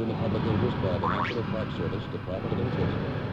in the public interest by the National Park Service, Department of Interior.